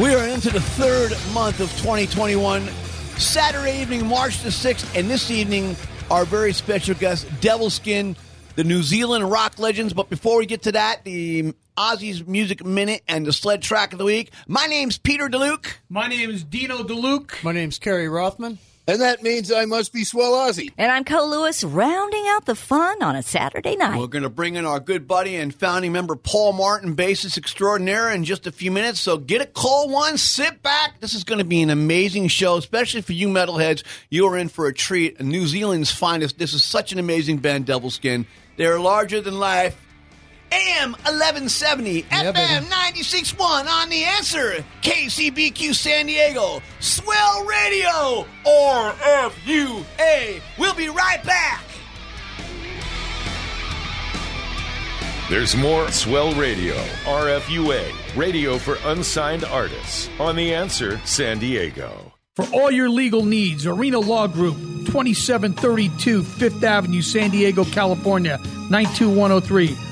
We are into the third month of 2021, Saturday evening, March the 6th, and this evening, our very special guest, Devilskin, the New Zealand rock legends. But before we get to that, the Aussie's Music Minute and the sled track of the week. My name's Peter DeLuke. My name is Dino DeLuke. My name's Kerry Rothman. And that means I must be Swell Ozzy. And I'm Co Lewis, rounding out the fun on a Saturday night. We're going to bring in our good buddy and founding member, Paul Martin, bassist extraordinaire, in just a few minutes. So get a call one, sit back. This is going to be an amazing show, especially for you metalheads. You are in for a treat. New Zealand's finest. This is such an amazing band, Devilskin. They're larger than life. AM 1170, FM baby. 96.1 on the answer. KCBQ San Diego, Swell Radio, RFUA. We'll be right back. There's more Swell Radio, RFUA, radio for unsigned artists, on The Answer San Diego. For all your legal needs, Arena Law Group, 2732 Fifth Avenue, San Diego, California, 92103.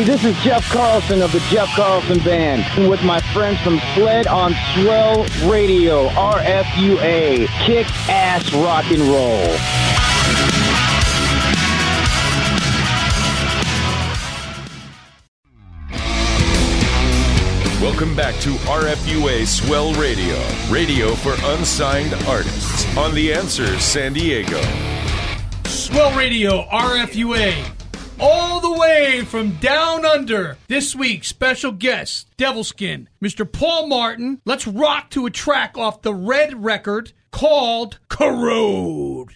Hey, this is Jeff Carlson of the Jeff Carlson Band with my friends from Sled on Swell Radio, RFUA, kick ass rock and roll. Welcome back to RFUA Swell Radio, radio for unsigned artists, on The Answer San Diego. Swell Radio, RFUA, all the way from down under. This week's special guest, Devilskin, Mr. Paul Martin. Let's rock to a track off the red record called Corrode.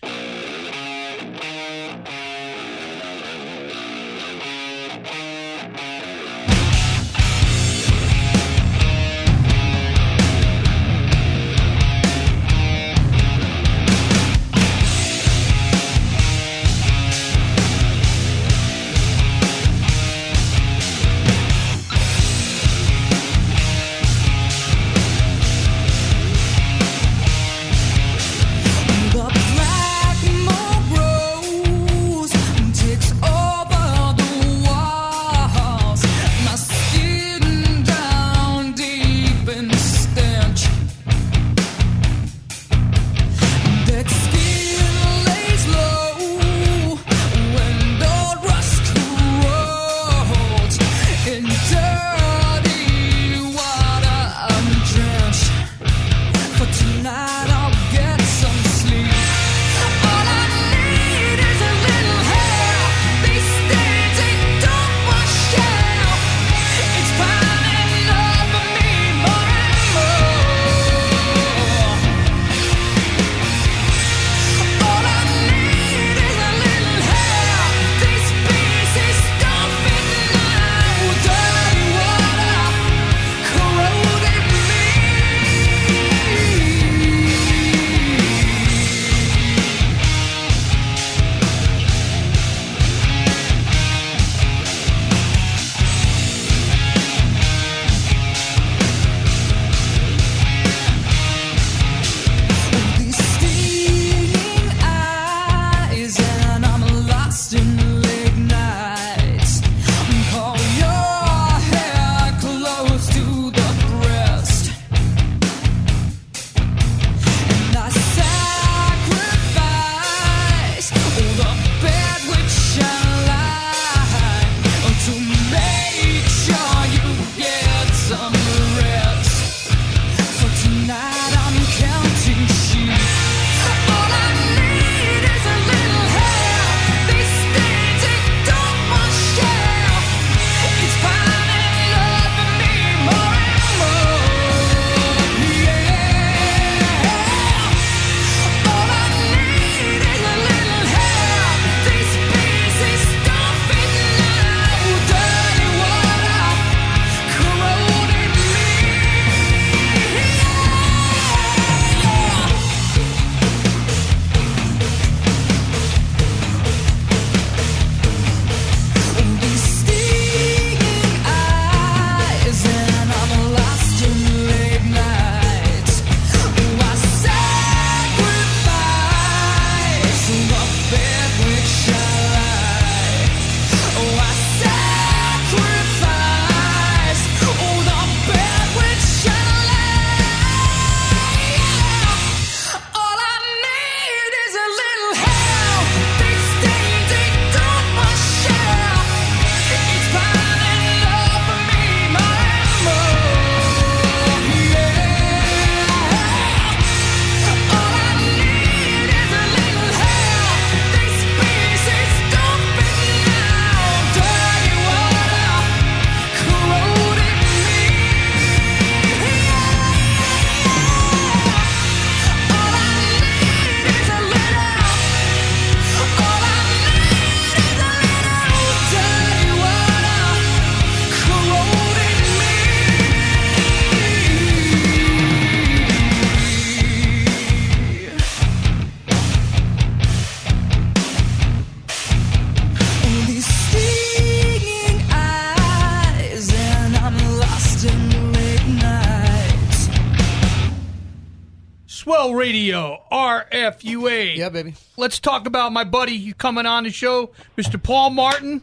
Yeah, baby. Let's talk about my buddy coming on the show, Mr. Paul Martin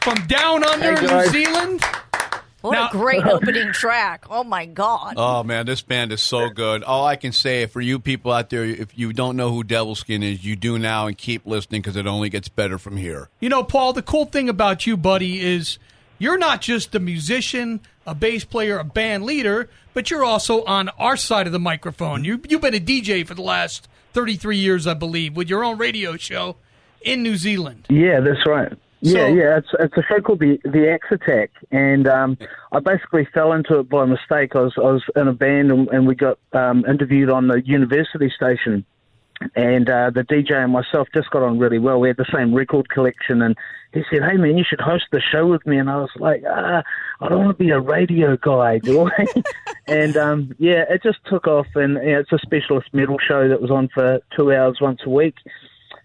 from down under Hey, New. Zealand. What Now- a great opening track. Oh my God. Oh man, this band is so good. All I can say for you people out there, if you don't know who Devilskin is, you do now, and keep listening because it only gets better from here. You know, Paul, the cool thing about you, buddy, is you're not just a musician, a bass player, a band leader, but you're also on our side of the microphone. You, you've been a DJ for the last 33 years, I believe, with your own radio show in New Zealand. Yeah, that's right. Yeah, yeah. It's it's a show called the the Axe Attack, and um, I basically fell into it by mistake. I was I was in a band, and, and we got um, interviewed on the university station, and uh, the DJ and myself just got on really well. We had the same record collection, and he said, "Hey man, you should host the show with me." And I was like, ah, "I don't want to be a radio guy, do I?" and um, yeah, it just took off, and you know, it's a specialist metal show that was on for two hours once a week.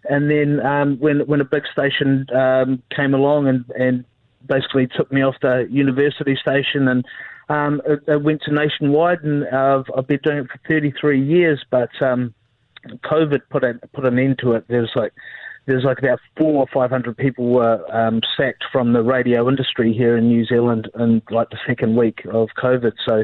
And then um, when when a big station um, came along and, and basically took me off the university station and um, it, it went to nationwide and uh, I've, I've been doing it for 33 years. But um, COVID put a, put an end to it. There's like there's like about four or five hundred people were um, sacked from the radio industry here in New Zealand in like the second week of COVID. So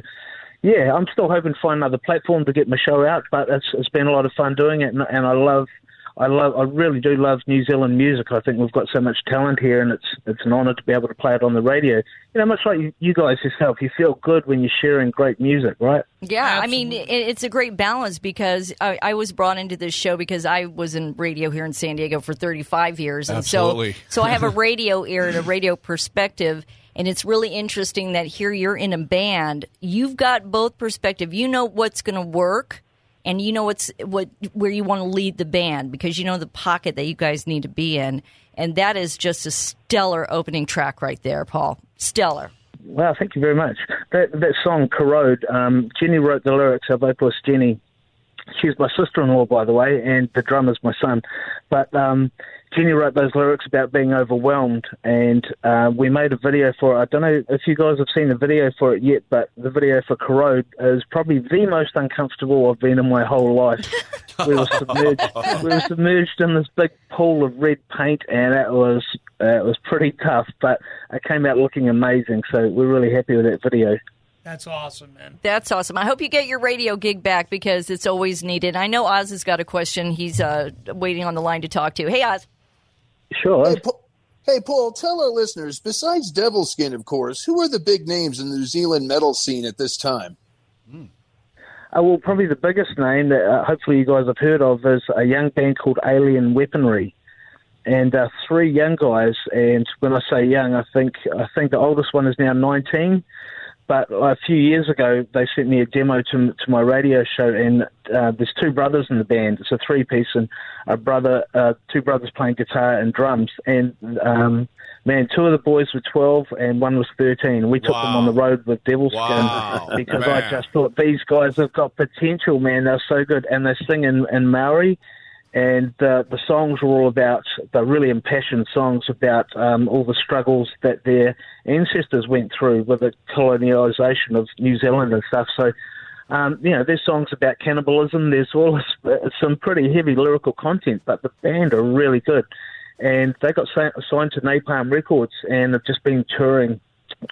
yeah, I'm still hoping to find another platform to get my show out, but it's it's been a lot of fun doing it, and, and I love. I love, I really do love New Zealand music. I think we've got so much talent here, and it's it's an honour to be able to play it on the radio. You know, much like you, you guys yourself, you feel good when you're sharing great music, right? Yeah, I mean, it, it's a great balance because I, I was brought into this show because I was in radio here in San Diego for 35 years, and Absolutely. so so I have a radio ear and a radio perspective. And it's really interesting that here you're in a band. You've got both perspective. You know what's going to work, and you know what's what where you want to lead the band because you know the pocket that you guys need to be in. And that is just a stellar opening track right there, Paul. Stellar. Wow, thank you very much. That that song "Corrode," um, Jenny wrote the lyrics. Our vocalist Jenny, she's my sister-in-law, by the way, and the drummer's my son. But um, Jenny wrote those lyrics about being overwhelmed, and uh, we made a video for it. I don't know if you guys have seen the video for it yet, but the video for "Corrode" is probably the most uncomfortable I've been in my whole life. we were submerged. we were submerged in this big pool of red paint, and it was uh, it was pretty tough. But it came out looking amazing, so we're really happy with that video. That's awesome, man. That's awesome. I hope you get your radio gig back because it's always needed. I know Oz has got a question. He's uh, waiting on the line to talk to. Hey, Oz. Sure. Hey, Paul, hey, Paul, tell our listeners, besides Devilskin, of course, who are the big names in the New Zealand metal scene at this time? Uh, well, probably the biggest name that uh, hopefully you guys have heard of is a young band called Alien Weaponry, and uh, three young guys. And when I say young, I think I think the oldest one is now 19. But a few years ago, they sent me a demo to to my radio show, and uh, there's two brothers in the band. It's a three piece, and a brother, uh, two brothers playing guitar and drums. And um, man, two of the boys were 12, and one was 13. We took them on the road with Devilskin Wow, because I just thought these guys have got potential, man. They're so good, and they sing in, in Maori, and uh, the songs were all about the really impassioned songs about um, all the struggles that their ancestors went through with the colonialisation of New Zealand and stuff. So. Um, you know, there's songs about cannibalism. There's all this, some pretty heavy lyrical content, but the band are really good. And they got signed to Napalm Records and have just been touring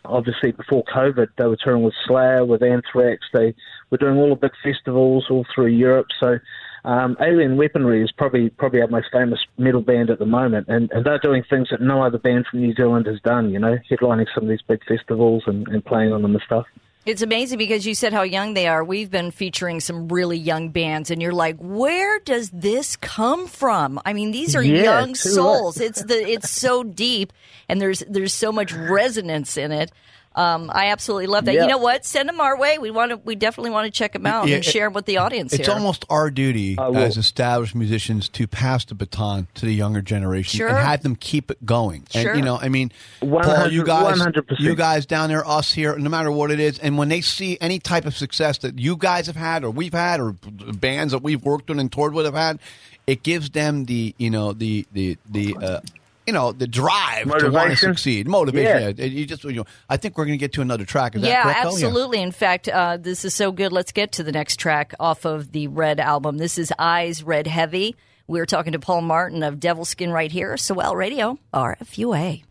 obviously before COVID, they were touring with Slayer, with Anthrax. They were doing all the big festivals all through Europe. So um, Alien Weaponry is probably probably our most famous metal band at the moment, and, and they're doing things that no other band from New Zealand has done. You know, headlining some of these big festivals and, and playing on them and stuff. It's amazing because you said how young they are. We've been featuring some really young bands, and you're like, where does this come from? I mean, these are Yeah, young souls. It's the it's so deep, and there's there's so much resonance in it. Um, I absolutely love that. Yeah. You know what? Send them our way. We want to. We definitely want to check them out Yeah, and it- share them with the audience It's here. almost our duty as established musicians to pass the baton to the younger generation Sure. and have them keep it going. Sure. And you know, I mean, Paul, you guys, 100%. you guys down there, us here, no matter what it is, and when they see any type of success that you guys have had, or we've had, or bands that we've worked on and toured with have had, it gives them the, you know, the the the. Uh, you know the drive to want to succeed, motivation. Yeah. You just you know, I think we're going to get to another track. Is that yeah, correct? though? absolutely. In fact, uh, this is so good. Let's get to the next track off of the Red album. This is Eyes Red Heavy. We're talking to Paul Martin of Devilskin right here. Swell Radio, RFUA.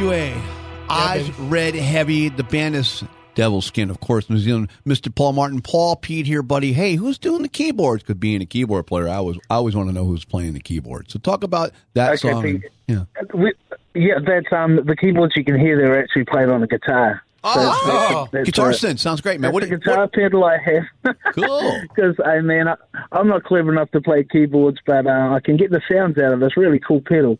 RFUA. Eyes red heavy. The band is Devilskin, of course, New Zealand. Mr. Paul Martin, Paul Pete here, buddy. Hey, who's doing the keyboards? Because being a keyboard player, I was I always want to know who's playing the keyboard. So talk about that Okay, song. Pete. Yeah. We, yeah, that's um the keyboards you can hear. They're actually played on a guitar. Oh, that's guitar a- synth sounds great, man. That's What, the guitar what- pedal I have. Cool. Because I mean, I, I'm not clever enough to play keyboards, but uh, I can get the sounds out of this really cool pedal.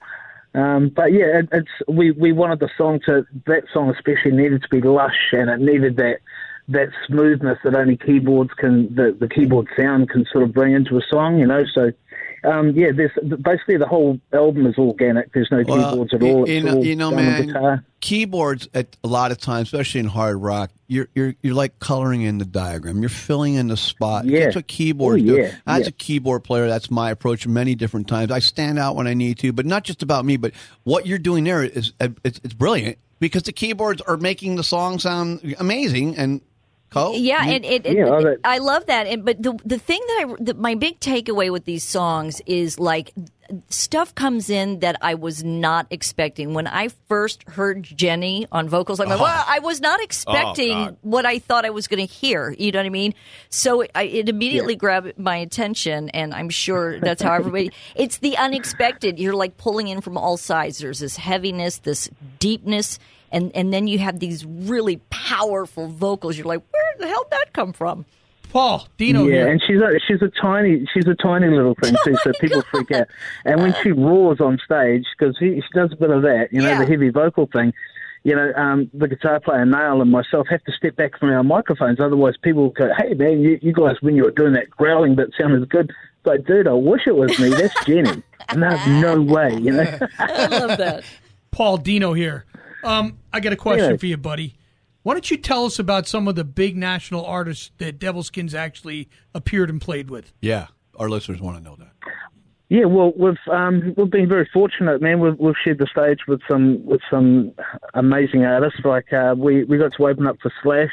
Um, but yeah, it, it's we we wanted the song to that song especially needed to be lush and it needed that that smoothness that only keyboards can the the keyboard sound can sort of bring into a song, you know. So. Um, yeah, there's basically the whole album is organic. There's no Well, keyboards at all. You know, all you know man, keyboards at a lot of times, especially in hard rock, you're you're you're like coloring in the diagram. You're filling in the spot. Yeah. That's what keyboards Oh, do. yeah, As yeah. a keyboard player, that's my approach many different times. I stand out when I need to, but not just about me. But what you're doing there is it's, it's brilliant because the keyboards are making the song sound amazing. And Co, Yeah, and it, it, Yeah, all that- I love that. And but the the thing that I the, my big takeaway with these songs is like stuff comes in that I was not expecting. When I first heard Jenny on vocals, I'm like, uh-huh. well, I was not oh, expecting God. what I thought I was going to hear. You know what I mean? So I, it immediately grabbed my attention, and I'm sure that's how everybody. It's the unexpected. You're like pulling in from all sides. There's this heaviness, this deepness, and and then you have these really powerful vocals. You're like, where the hell did that come from? Paul Dino yeah, here. and she's a she's a tiny she's a tiny little thing too, Oh so people freak out. And when she roars on stage, because she does a bit of that, you know, Yeah. the heavy vocal thing. You know, um, the guitar player Nail and myself have to step back from our microphones, otherwise people will go, "Hey man, you, you guys, when you were doing that growling bit, sounded good." It's Like, dude, I wish it was me. That's Jenny. And there's no way, you know. I love that. Paul Dino here. Um, I got a question Yeah. for you, buddy. Why don't you tell us about some of the big national artists that Devilskins actually appeared and played with? yeah, our listeners want to know that. Yeah, well, we've um, we've been very fortunate, man. We've we've shared the stage with some with some amazing artists. Like uh, we we got to open up for Slash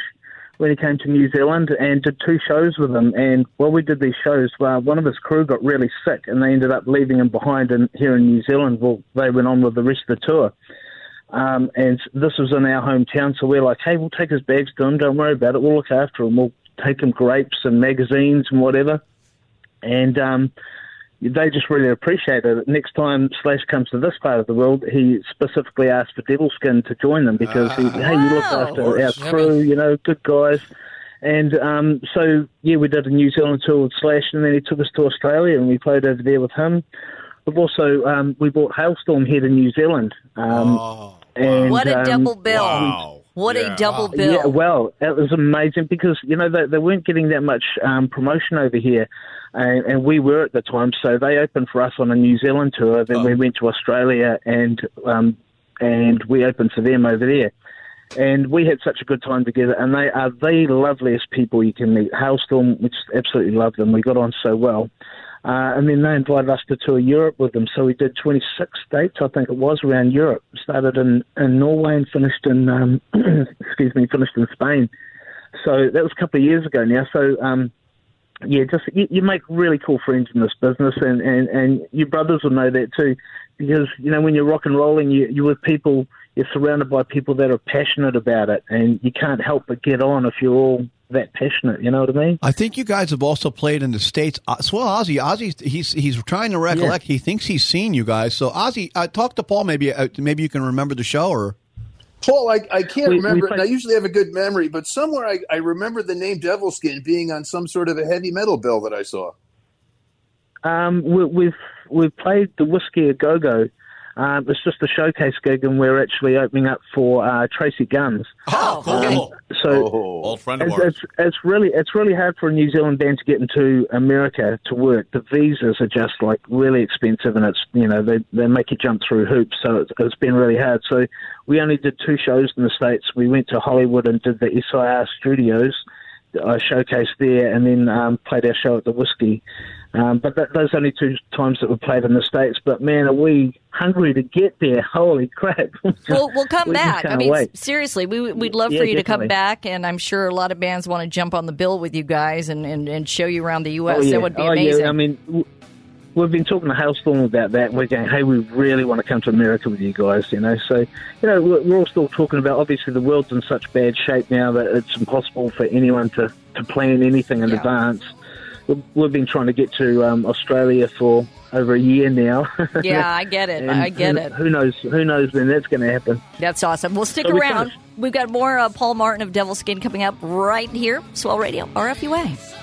when he came to New Zealand and did two shows with him. And while we did these shows, uh, one of his crew got really sick, and they ended up leaving him behind in, here in New Zealand. Well, they went on with the rest of the tour. Um, and this was in our hometown, so we're like, hey, we'll take his bags to him. Don't worry about it. We'll look after him. We'll take him grapes and magazines and whatever. And um, they just really appreciated it. Next time Slash comes to this part of the world, he specifically asked for Devilskin to join them because he, hey, you look Wow. after our crew, you know, good guys. And um, so, yeah, we did a New Zealand tour with Slash, and then he took us to Australia, and we played over there with him. We've also um, we brought Halestorm here to New Zealand. Um, and, What a um, double bill! Wow. What Yeah. a double bill! yeah, well, it was amazing because you know they, they weren't getting that much um, promotion over here, and, and we were at the time. So they opened for us on a New Zealand tour. Then we went to Australia and um, and we opened for them over there. And we had such a good time together, and they are the loveliest people you can meet. Halestorm, we just absolutely love them. We got on so well. Uh, and then they invited us to tour Europe with them. So we did 26 states, I think it was, around Europe. Started in, in Norway and finished in, um, excuse me, finished in Spain. So that was a couple of years ago now. So, um, yeah, just you, you make really cool friends in this business, and, and, and your brothers will know that too, because you know when you're rock and rolling, you, you're with people, you're surrounded by people that are passionate about it, and you can't help but get on if you're all that passionate. You know what I mean? I think you guys have also played in the states. Uh, well, Ozzy, Ozzy, he's he's trying to recollect. He thinks he's seen you guys. So Ozzy, uh, talk to Paul. Maybe uh, maybe you can remember the show or. Paul, I, I can't We- we remember, and played- I usually have a good memory, but somewhere I, I remember the name Devilskin being on some sort of a heavy metal bill that I saw. Um, we, we've we've played the Whisky a Go Go. Um, it's just a showcase gig, and we're actually opening up for uh, Tracii Guns. Oh, cool. So Old friend of it's, ours. it's it's really it's really hard for a New Zealand band to get into America to work. The visas are just like really expensive, and it's you know they they make you jump through hoops. So it's, it's been really hard. So we only did two shows in the states. We went to Hollywood and did the SIR Studios. I showcased there, and then um, played our show at the Whisky. Um, but that, those only two times that we played in the states. But man, are we hungry to get there? Holy crap! We'll, we'll come We back. I mean, wait. seriously, we, we'd love Yeah, for you to come back, and I'm sure a lot of bands want to jump on the bill with you guys and, and, and show you around the U.S. Oh, yeah. That would be oh, amazing. Yeah. I mean, w- we've been talking to Halestorm about that. And we're going, hey, we really want to come to America with you guys, you know. So, you know, we're we're all still talking about, obviously, the world's in such bad shape now that it's impossible for anyone to, to plan anything in Yeah. advance. We've, we've been trying to get to um, Australia for over a year now. yeah, I get it. I get who, it. Who knows? Who knows when that's going to happen? That's awesome. We'll stick So we around. finished. We've got more uh, Paul Martin of Devilskin coming up right here. Swell Radio, RFUA.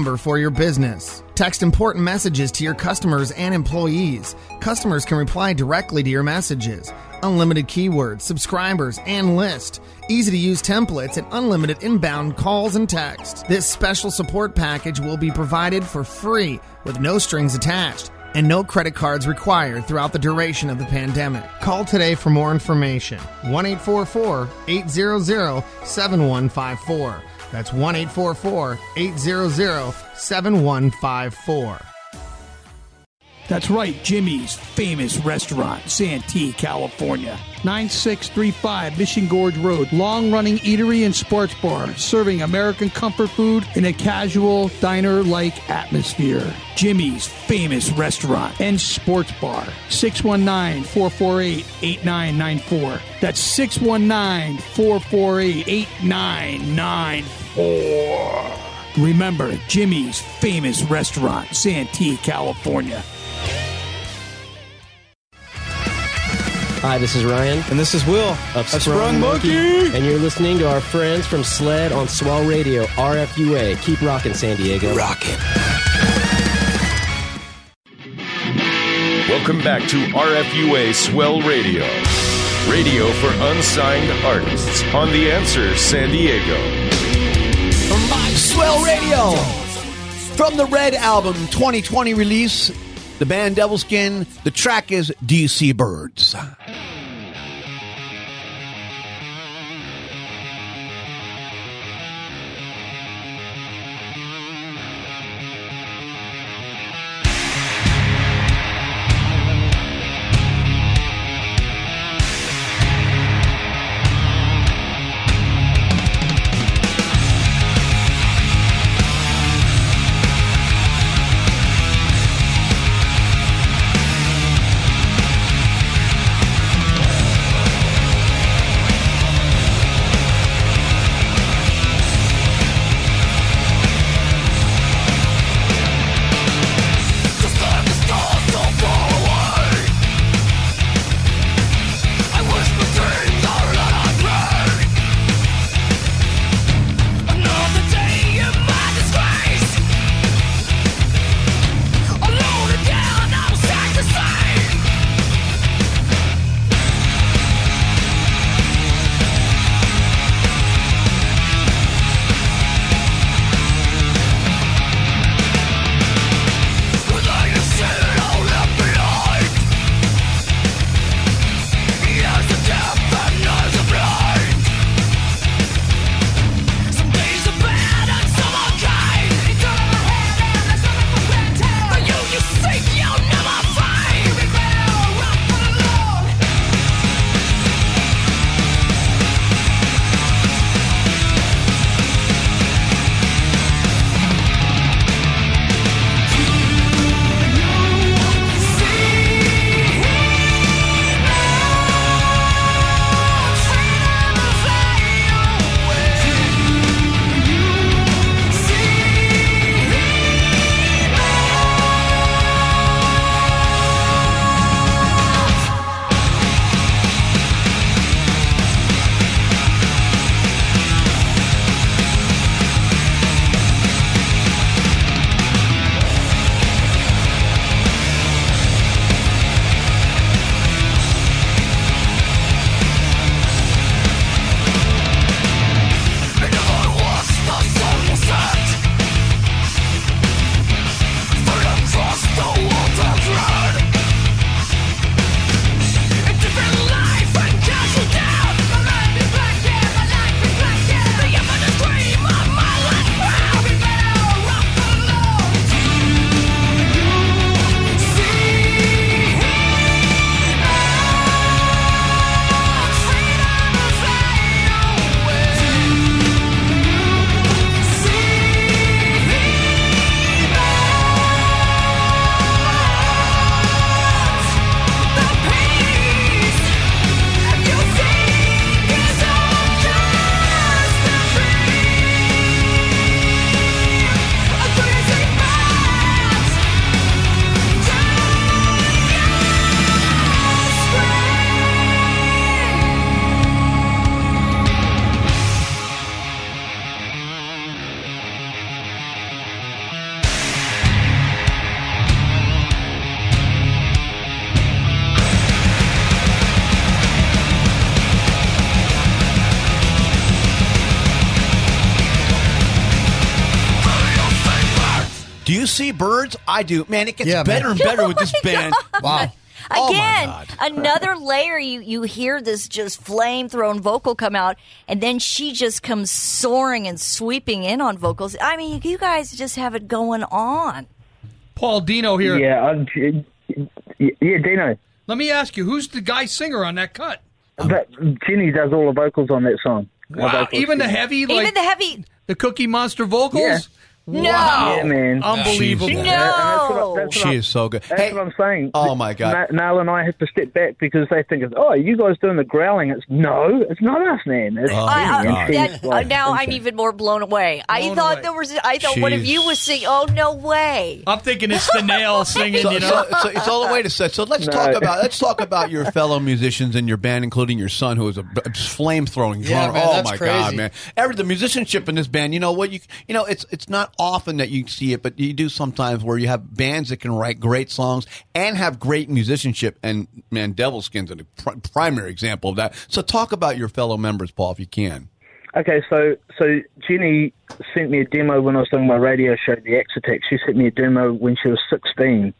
for your business. Text important messages to your customers and employees. Customers can reply directly to your messages. Unlimited keywords, subscribers, and list. Easy to use templates and unlimited inbound calls and text. This special support package will be provided for free with no strings attached and no credit cards required throughout the duration of the pandemic. Call today for more information. 1 844 800 7154. That's 1 844 800 7154. That's right, Jimmy's famous restaurant, Santee, California. 9635 Mission Gorge Road. Long running eatery and sports bar, serving American comfort food in a casual diner like atmosphere. Jimmy's famous restaurant and sports bar. 619 448 8994. That's 619 448 8994. Remember, Jimmy's famous restaurant, Santee, California. Hi, this is Ryan. And this is Will of Sprung, Monkey. And you're listening to our friends from Sled on Swell Radio, RFUA. Keep rocking, San Diego. Rockin'. Welcome back to RFUA Swell Radio, radio for unsigned artists on The Answer San Diego. My Swell Radio. From the Red Album 2020 release, the band Devilskin, the track is DC Birds. I do. Man, it gets Yeah, better man. and better with this Oh band. Wow. Oh, Again, God. another layer. You you hear this just flame thrown vocal come out, and then she just comes soaring and sweeping in on vocals. I mean, you guys just have it going on. Paul Dino here. Yeah, I'm, yeah, Dino. Let me ask you, who's the guy singer on that cut? That, Jenny does all the vocals on that song. Wow, vocalist, even the heavy, like Even the heavy. the Cookie Monster vocals. Yeah. No. Wow, Yeah, man. unbelievable. She's- And that's what No. that's what She I- is so good. That's Hey, what I'm saying. Oh, my God. Na- Nail and I have to step back because they think, it's, "Oh, you guys doing the growling?" It's no, it's not us, man. It's Oh, I, Jenny, I, and she's that, uh, like- now I'm even more blown away. I Blown thought away. there was. I thought one of you was singing. Oh no way! I'm thinking it's the nail singing. So, you know, so, so it's all the way to say. So let's No. talk about let's talk about your fellow musicians in your band, including your son, who is a, flame throwing Yeah, drummer. man, oh that's my god, crazy. man! Every the musicianship in this band, you know what you you know it's it's not often that you see it, but you do sometimes where you have bands that can write great songs and have great musicianship. And man, Devilskin's a pr- primary example of that. So talk about your fellow members, Paul, if you can. Okay, so so Jenny sent me a demo when I was doing my radio show, The X. She sent me a demo when she was 16,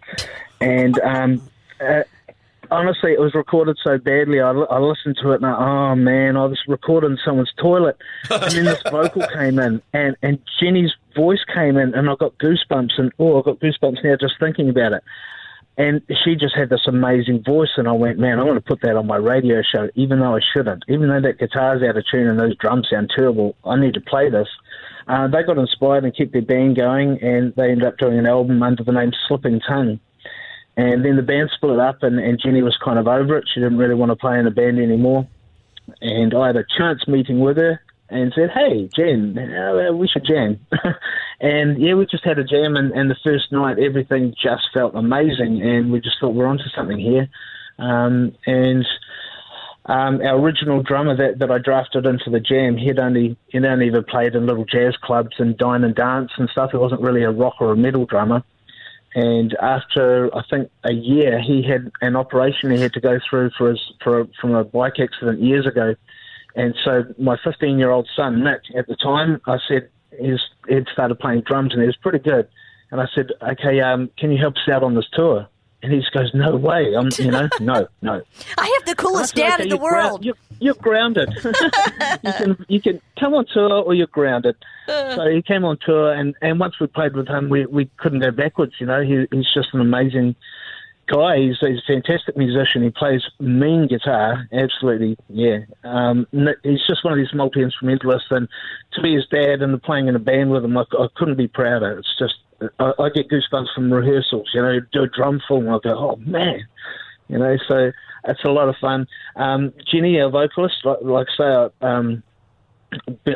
and um, uh, honestly, it was recorded so badly. I, I listened to it and I, oh man, I was recording someone's toilet, and then this vocal came in, and and Jenny's voice came in, and I got goosebumps, and oh, I got goosebumps now just thinking about it. And she just had this amazing voice, and I went, man, I want to put that on my radio show, even though I shouldn't. Even though that guitar's out of tune and those drums sound terrible, I need to play this. Uh, they got inspired and kept their band going, and they ended up doing an album under the name Slipping Tongue. And then the band split up, and, and Jenny was kind of over it. She didn't really want to play in the band anymore. And I had a chance meeting with her and said, "Hey, Jen, we should jam." and yeah, we just had a jam, and, and the first night everything just felt amazing, and we just thought we're onto something here. Um, and um, our original drummer that, that I drafted into the jam, he'd only he'd only ever played in little jazz clubs and dine and dance and stuff. He wasn't really a rock or a metal drummer. And after I think a year, he had an operation he had to go through for his for from a bike accident years ago. And so my 15 year old son Nick, at the time, I said he's he'd started playing drums and he was pretty good. And I said, okay, um, can you help us out on this tour? And he just goes, no way. I'm, you know, no, no. I have the coolest dad "Okay, in the world. you're, you're grounded. you can you can come on tour or you're grounded. so he came on tour, and, and once we played with him, we, we couldn't go backwards. You know, he, he's just an amazing guy. He's, he's a fantastic musician. He plays mean guitar, absolutely. Yeah, um, he's just one of these multi instrumentalists, and to be his dad and playing in a band with him, I, I couldn't be prouder. It's just I, I get goosebumps from rehearsals. You know, do a drum fill, and I go, oh man you know. So it's a lot of fun. Um, Jenny, our vocalist, like, like I say, um,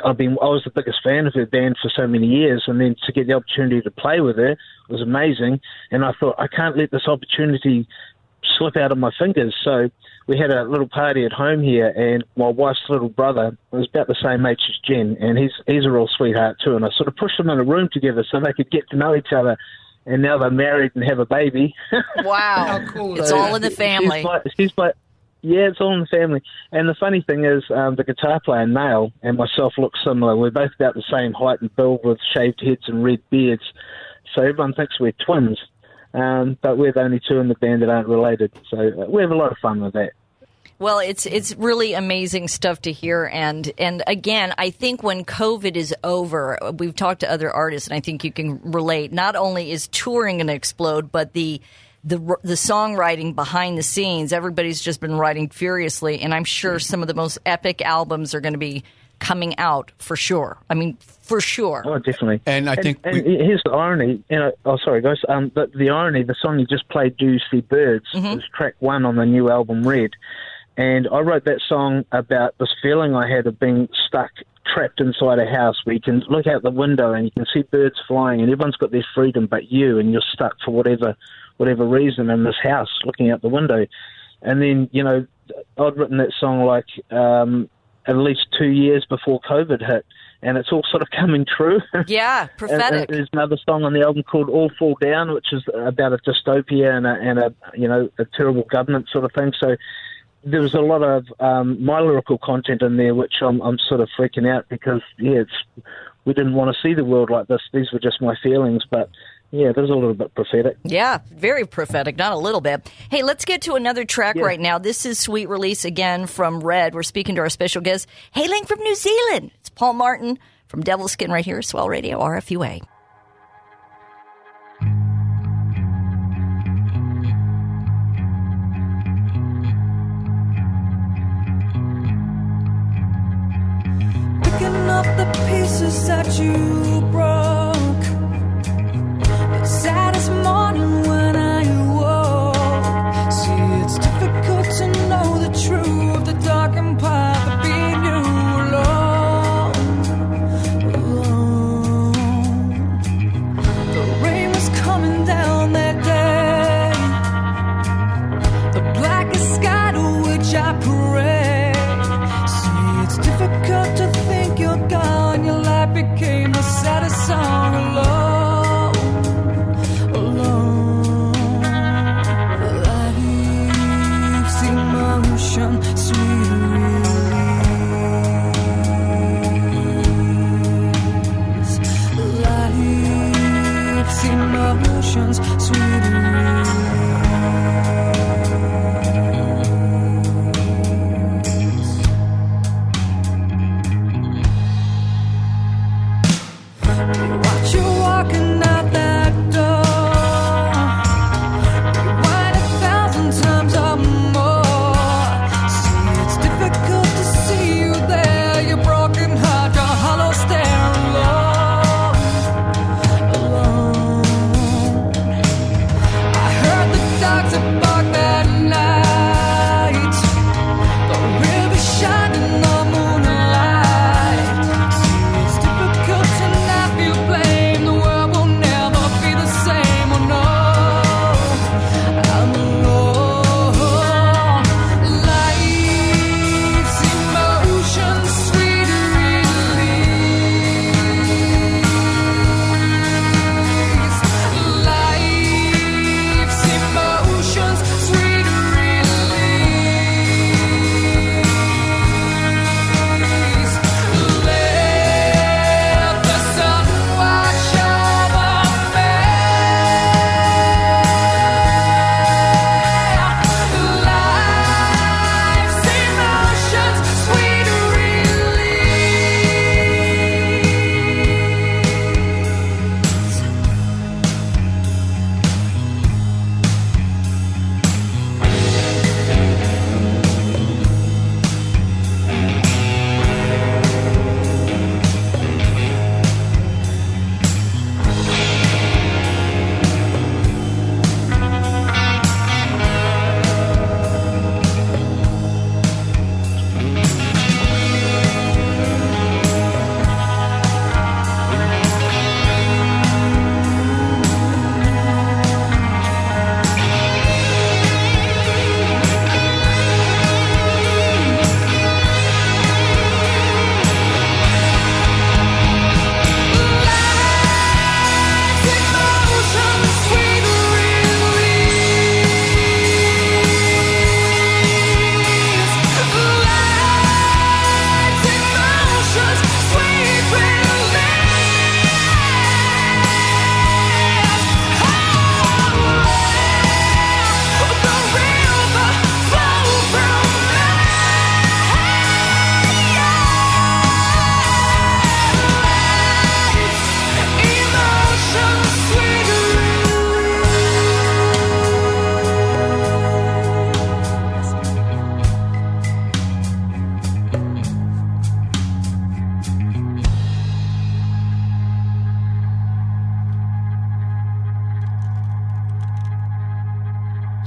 I've been I was the biggest fan of her band for so many years, and then to get the opportunity to play with her was amazing. And I thought I can't let this opportunity slip out of my fingers. So we had a little party at home here, and my wife's little brother was about the same age as Jen, and he's he's a real sweetheart too. And I sort of pushed them in a room together so they could get to know each other. And now they're married and have a baby. Wow, it's So all in the family. She's my, she's my, yeah, it's all in the family. And the funny thing is, um, the guitar player Nail and myself look similar. We're both about the same height and build with shaved heads and red beards. So everyone thinks we're twins. Um, but we're the only two in the band that aren't related. So uh, we have a lot of fun with that. Well, it's it's really amazing stuff to hear, and and again, I think when COVID is over, we've talked to other artists, and I think you can relate. Not only is touring going to explode, but the the the songwriting behind the scenes, everybody's just been writing furiously, and I'm sure some of the most epic albums are going to be coming out for sure. I mean, for sure. Oh, definitely. And I think and here's the irony. You know, oh, sorry, guys. Um, but the irony, the song you just played, "Do You See Birds," is track one on the new album, Red. And I wrote that song about this feeling I had of being stuck, trapped inside a house where you can look out the window and you can see birds flying, and everyone's got their freedom but you, and you're stuck for whatever whatever reason in this house, looking out the window. And then, you know, I'd written that song like um, at least two years before COVID hit, and it's all sort of coming true. Yeah, prophetic. there's another song on the album called "All Fall Down," which is about a dystopia and a, and a you know a terrible government sort of thing. So there was a lot of um, my lyrical content in there, which I'm I'm sort of freaking out because yeah, it's we didn't want to see the world like this. These were just my feelings, but yeah, there's a little bit prophetic. Yeah, very prophetic, not a little bit. Hey, let's get to another track right now. This is Sweet Release again from Red. We're speaking to our special guest, hailing from New Zealand. It's Paul Martin from Devilskin right here, Swell Radio, RFUA. picking up the pieces that you song alone.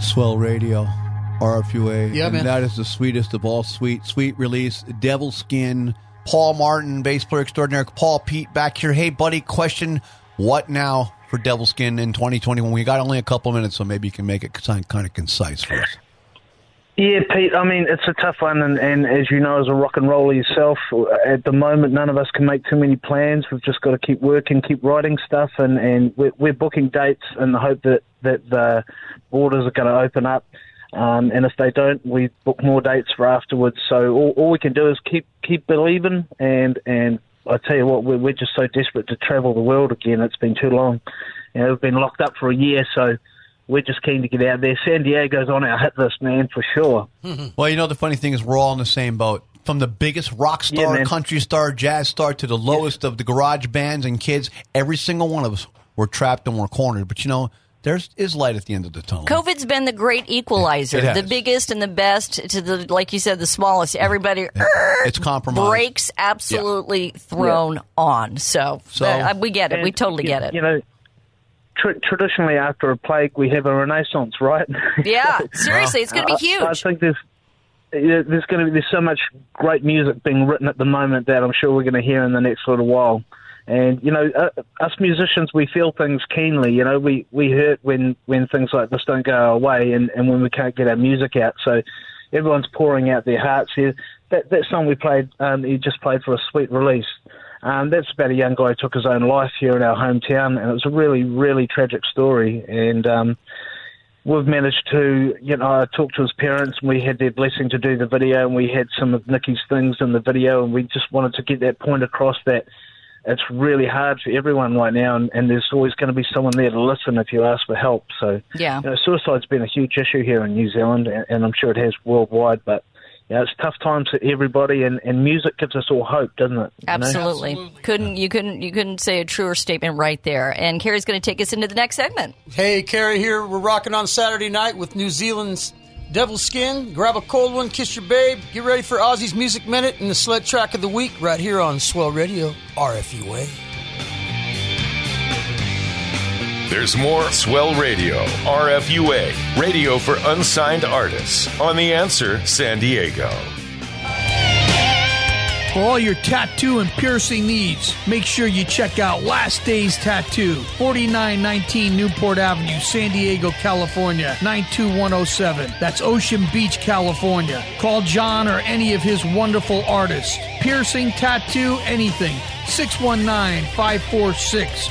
Swell Radio, RFUA. Yeah, and man. That is the sweetest of all sweet, sweet release. Devilskin, Paul Martin, bass player extraordinaire. Paul Pete back here. Hey, buddy, question what now for Devilskin in 2021? We got only a couple minutes, so maybe you can make it kind of concise for us. Yeah, Pete. I mean, it's a tough one, and, and as you know, as a rock and roller yourself, at the moment, none of us can make too many plans. We've just got to keep working, keep writing stuff, and and we're, we're booking dates in the hope that that the borders are going to open up. Um, and if they don't, we book more dates for afterwards. So all, all we can do is keep keep believing, and and I tell you what, we're, we're just so desperate to travel the world again. It's been too long, you know, we've been locked up for a year, so we're just keen to get out there. San Diego's on our hit list, man, for sure. Well, you know the funny thing is we're all in the same boat. From the biggest rock star, man. country star, jazz star to the lowest of the garage bands and kids, every single one of us we're trapped and we're cornered. But you know, there's is light at the end of the tunnel. COVID's been the great equalizer, the biggest and the best to the, like you said, the smallest. Everybody It's compromised. breaks absolutely thrown on. So, So- uh, we get it. we totally you- get it. You know, tr- traditionally after a plague, we have a renaissance, right? Yeah, seriously, it's gonna be huge. I, think there's there's going to be there's so much great music being written at the moment that I'm sure we're going to hear in the next little while. And you know, uh, us musicians, we feel things keenly. You know, we we hurt when when things like this don't go our way, and and when we can't get our music out. So everyone's pouring out their hearts here. That that song we played, um, you just played for a sweet release. Um, that's about a young guy who took his own life here in our hometown, and it was a really, really tragic story. And um, we've managed to, you know, I talked to his parents, and we had their blessing to do the video, and we had some of Nicky's things in the video, and we just wanted to get that point across that it's really hard for everyone right now, and, and there's always going to be someone there to listen if you ask for help. So, Yeah. you know, suicide's been a huge issue here in New Zealand, and, and I'm sure it has worldwide, but. You know, it's tough times for everybody, and, and music gives us all hope, doesn't it? You know? Absolutely. Couldn't you couldn't you couldn't say a truer statement right there. And Carrie's going to take us into the next segment. Hey, Carrie here. We're rocking on Saturday night with New Zealand's Devilskin. Grab a cold one, kiss your babe. Get ready for Ozzy's Music Minute and the sled track of the week right here on Swell Radio, RFUA. There's more Swell Radio, RFUA, radio for unsigned artists on The Answer San Diego. For all your tattoo and piercing needs, make sure you check out Last Days Tattoo, 4919 Newport Avenue, San Diego, California, 92107. That's Ocean Beach, California. Call John or any of his wonderful artists. Piercing, tattoo, anything. 619 546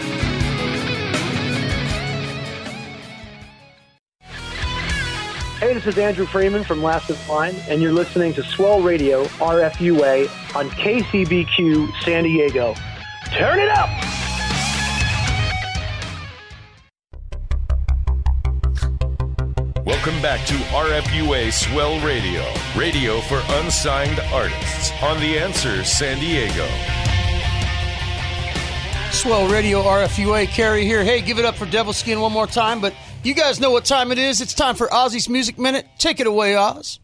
This is Andrew Freeman from Last in Line, and you're listening to Swell Radio, RFUA, on KCBQ San Diego. Turn it up! Welcome back to RFUA Swell Radio, radio for unsigned artists on The Answer San Diego. Swell Radio, RFUA. Carrie here. Hey, give it up for Devilskin one more time. But you guys know what time it is. It's time for Ozzy's Music Minute. Take it away, Oz.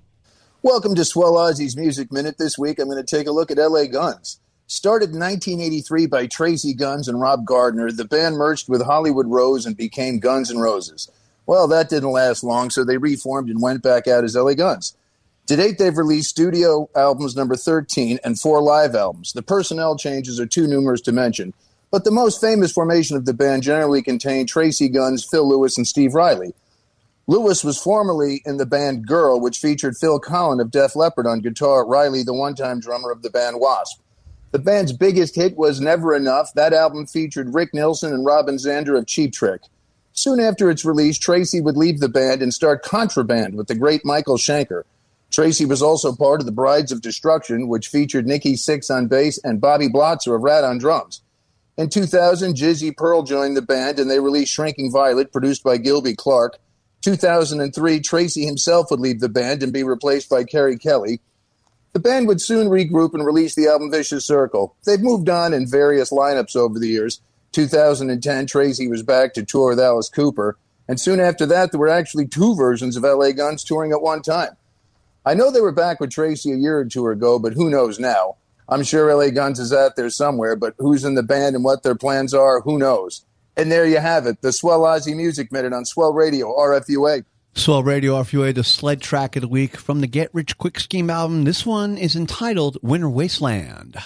Welcome to Swell Ozzy's Music Minute. This week I'm going to take a look at LA Guns. Started in 1983 by Tracii Guns and Rob Gardner, the band merged with Hollywood Rose and became Guns N' Roses. Well, that didn't last long, so they reformed and went back out as LA Guns. To date, they've released studio albums number 13 and four live albums. The personnel changes are too numerous to mention, but the most famous formation of the band generally contained Tracii Guns, Phil Lewis, and Steve Riley. Lewis was formerly in the band Girl, which featured Phil Collen of Def Leppard on guitar, Riley, the one time drummer of the band Wasp. The band's biggest hit was Never Enough. That album featured Rick Nielsen and Robin Zander of Cheap Trick. Soon after its release, Tracii would leave the band and start Contraband with the great Michael Schenker. Tracii was also part of the Brides of Destruction, which featured Nikki Sixx on bass and Bobby Blotzer of Ratt on drums. In 2000, Jizzy Pearl joined the band and they released Shrinking Violet, produced by Gilby Clarke. 2003, Tracii himself would leave the band and be replaced by Keri Kelli. The band would soon regroup and release the album Vicious Circle. They've moved on in various lineups over the years. 2010, Tracii was back to tour with Alice Cooper. And soon after that, there were actually two versions of LA Guns touring at one time. I know they were back with Tracii a year or two ago, but who knows now? I'm sure LA Guns is out there somewhere, but who's in the band and what their plans are, who knows? And there you have it, the Swell Ozzy Music Minute on Swell Radio, RFUA. Swell Radio RFUA, the sled track of the week from the Get Rich Quick Scheme album. This one is entitled Winter Wasteland.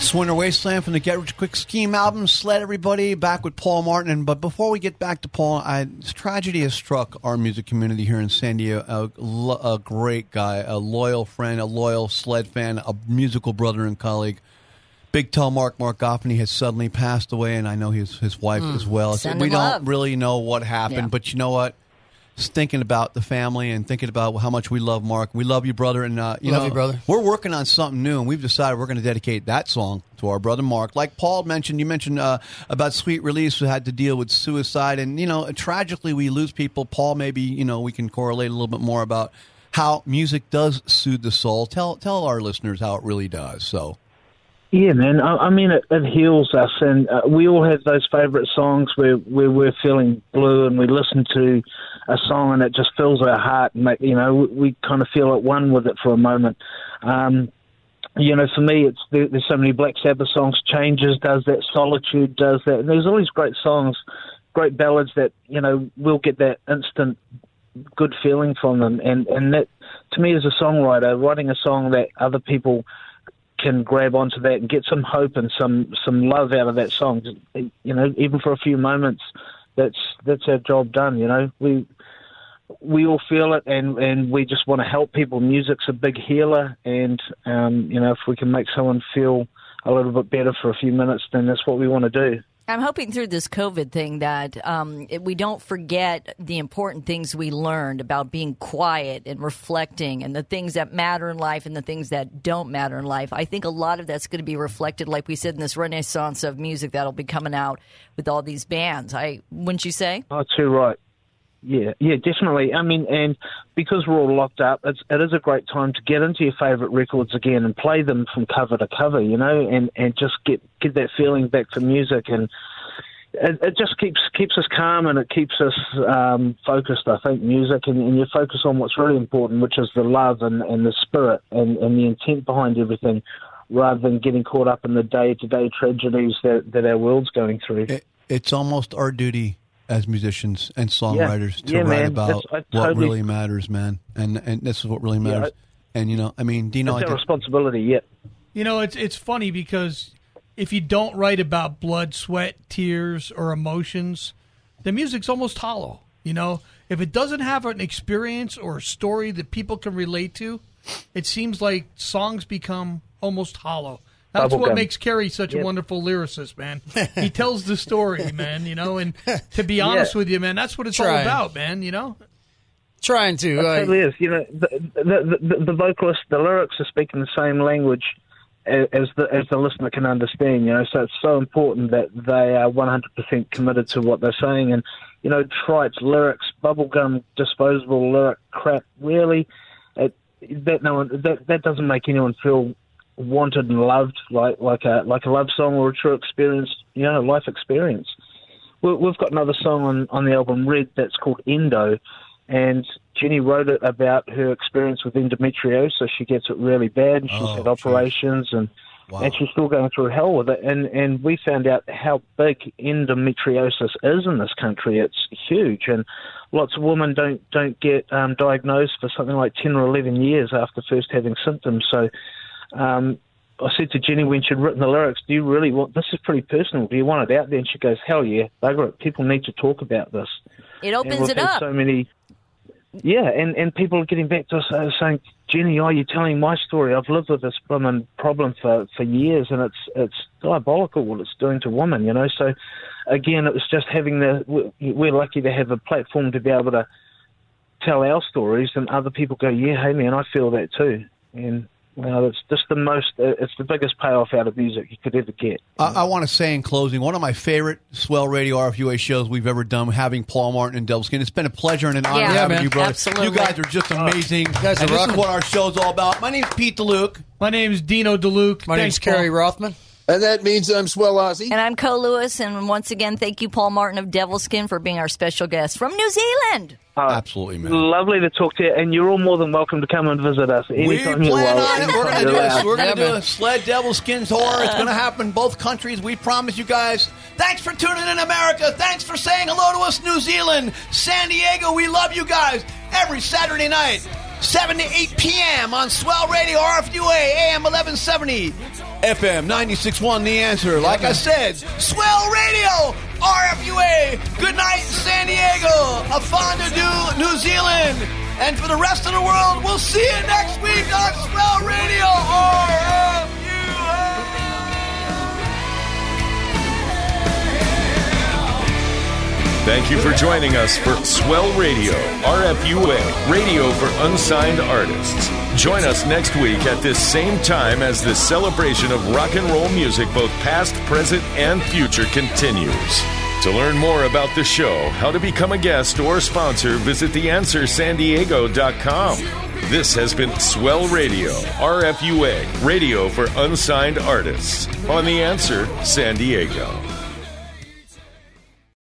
That's Winter Wasteland from the Get Rich Quick Scheme album. Sled everybody back with Paul Martin. But before we get back to Paul, I, tragedy has struck our music community here in San Diego. A, a great guy, a loyal friend, a loyal sled fan, a musical brother and colleague. Big tall Mark Mark Goffeney has suddenly passed away, and I know his his wife Mm. as well. Send we don't love. really know what happened, Yeah. but you know what? Just thinking about the family and thinking about how much we love Mark. We love you, brother, and uh, you Love know, you, brother. We're working on something new, and we've decided we're going to dedicate that song to our brother Mark. Like Paul mentioned, you mentioned uh, about Sweet Release, who had to deal with suicide, and you know, tragically we lose people. Paul, maybe you know, we can correlate a little bit more about how music does soothe the soul. Tell tell our listeners how it really does. So. Yeah, man. I, I mean, it, it heals us, and uh, we all have those favourite songs where, where we're feeling blue, and we listen to a song, and it just fills our heart, and make, you know, we, kind of feel at one with it for a moment. Um, you know, for me, it's there, there's so many Black Sabbath songs. Changes does that. Solitude does that. And there's all these great songs, great ballads that you know we'll get that instant good feeling from them, and and that to me as a songwriter, writing a song that other people can grab onto that and get some hope and some some love out of that song. You know, even for a few moments, that's that's our job done. You know, we we all feel it, and and we just want to help people. Music's a big healer, and um, you know, if we can make someone feel a little bit better for a few minutes, then that's what we want to do. I'm hoping through this COVID thing that um, it, we don't forget the important things we learned about being quiet and reflecting and the things that matter in life and the things that don't matter in life. I think a lot of that's going to be reflected, like we said, in this renaissance of music that'll be coming out with all these bands. I wouldn't you say? Oh, too right. Yeah, yeah, definitely. I mean, and because we're all locked up, it's, it is a great time to get into your favourite records again and play them from cover to cover, you know, and, and just get get that feeling back for music, and it, it just keeps keeps us calm and it keeps us um, focused. I think music, and, and you focus on what's really important, which is the love and, and the spirit and, and the intent behind everything, rather than getting caught up in the day to day tragedies that, that our world's going through. It, it's almost our duty as musicians and songwriters to Yeah, write man. about That's- I what totally- really matters, man. And and this is what really Yeah, matters. and you know, I mean, Dino, It's I our think- responsibility, yeah. You know, it's it's funny because if you don't write about blood, sweat, tears, or emotions, the music's almost hollow. You know, if it doesn't have an experience or a story that people can relate to, it seems like songs become almost hollow. That's what Bubblegum. makes Kerry such a wonderful lyricist, man. he tells the story, man. You know, and to be Yeah. honest with you, man, that's what it's all about, man. You know. Trying to. It uh, totally is. You know, the, the, the, the vocalist, the lyrics are speaking the same language as the as the listener can understand. You know, so it's so important that they are 100% committed to what they're saying. And you know, trite lyrics, bubblegum, disposable lyric crap. Really, it, that no one that that doesn't make anyone feel wanted and loved like like a like a love song or a true experience. You know, life experience. We- We've got another song on, on the album Red that's called Endo, and Jenny wrote it about her experience with endometriosis. She gets it really bad, and she's Oh, had operations, and and she's still going through hell with it. And and we found out how big endometriosis is in this country. It's huge, and lots of women don't don't get um, diagnosed for something like ten or eleven years after first having symptoms. So. Um, I said to Jenny when she'd written the lyrics, "Do you really want this? Is pretty personal. Do you want it out there?" And she goes, "Hell yeah, bugger it. People need to talk about this." It opens it up. So many, yeah, and and people are getting back to us uh, saying, "Jenny, are you're telling my story. I've lived with this woman problem for for years, and it's it's diabolical what it's doing to women." You know, so again, it was just having the. we- We're lucky to have a platform to be able to tell our stories, and other people go, "Yeah, hey man, I feel that too," and. You know, it's just the most, uh, it's the biggest payoff out of music you could ever get. I, I want to say in closing, one of my favorite Swell Radio RFUA shows we've ever done, having Paul Martin and Devilskin. It's been a pleasure and an honor Yeah. having man. you, brother. Absolutely. You guys are just amazing. guys are and this is what our show's all about. My name's Pete DeLuke. My name's Dino DeLuke. My name's Thanks, Paul. Kerry Rothman. And that means I'm Swell Ozzy. And I'm Co Lewis, and once again, thank you, Paul Martin of Devilskin, for being our special guest from New Zealand. Uh, Absolutely, man. Lovely to talk to you, and you're all more than welcome to come and visit us We anytime you plan want. on it. We're going to do allowed. it. We're gonna do a sled Devilskin tour. It's going to happen in both countries. We promise you guys. Thanks for tuning in, America. Thanks for saying hello to us, New Zealand, San Diego. We love you guys every Saturday night, 7 to 8 p.m. on Swell Radio, RFUA, AM 1170, FM 96.1. The answer, like I said, Swell Radio, RFUA. Good night, San Diego. A fondue, New Zealand. And for the rest of the world, we'll see you next week on Swell Radio, Thank you for joining us for Swell Radio, RFUA, radio for unsigned artists. Join us next week at this same time as this celebration of rock and roll music, both past, present, and future, continues. To learn more about the show, how to become a guest or sponsor, visit theanswersandiego.com. This has been Swell Radio, RFUA, radio for unsigned artists on The Answer San Diego.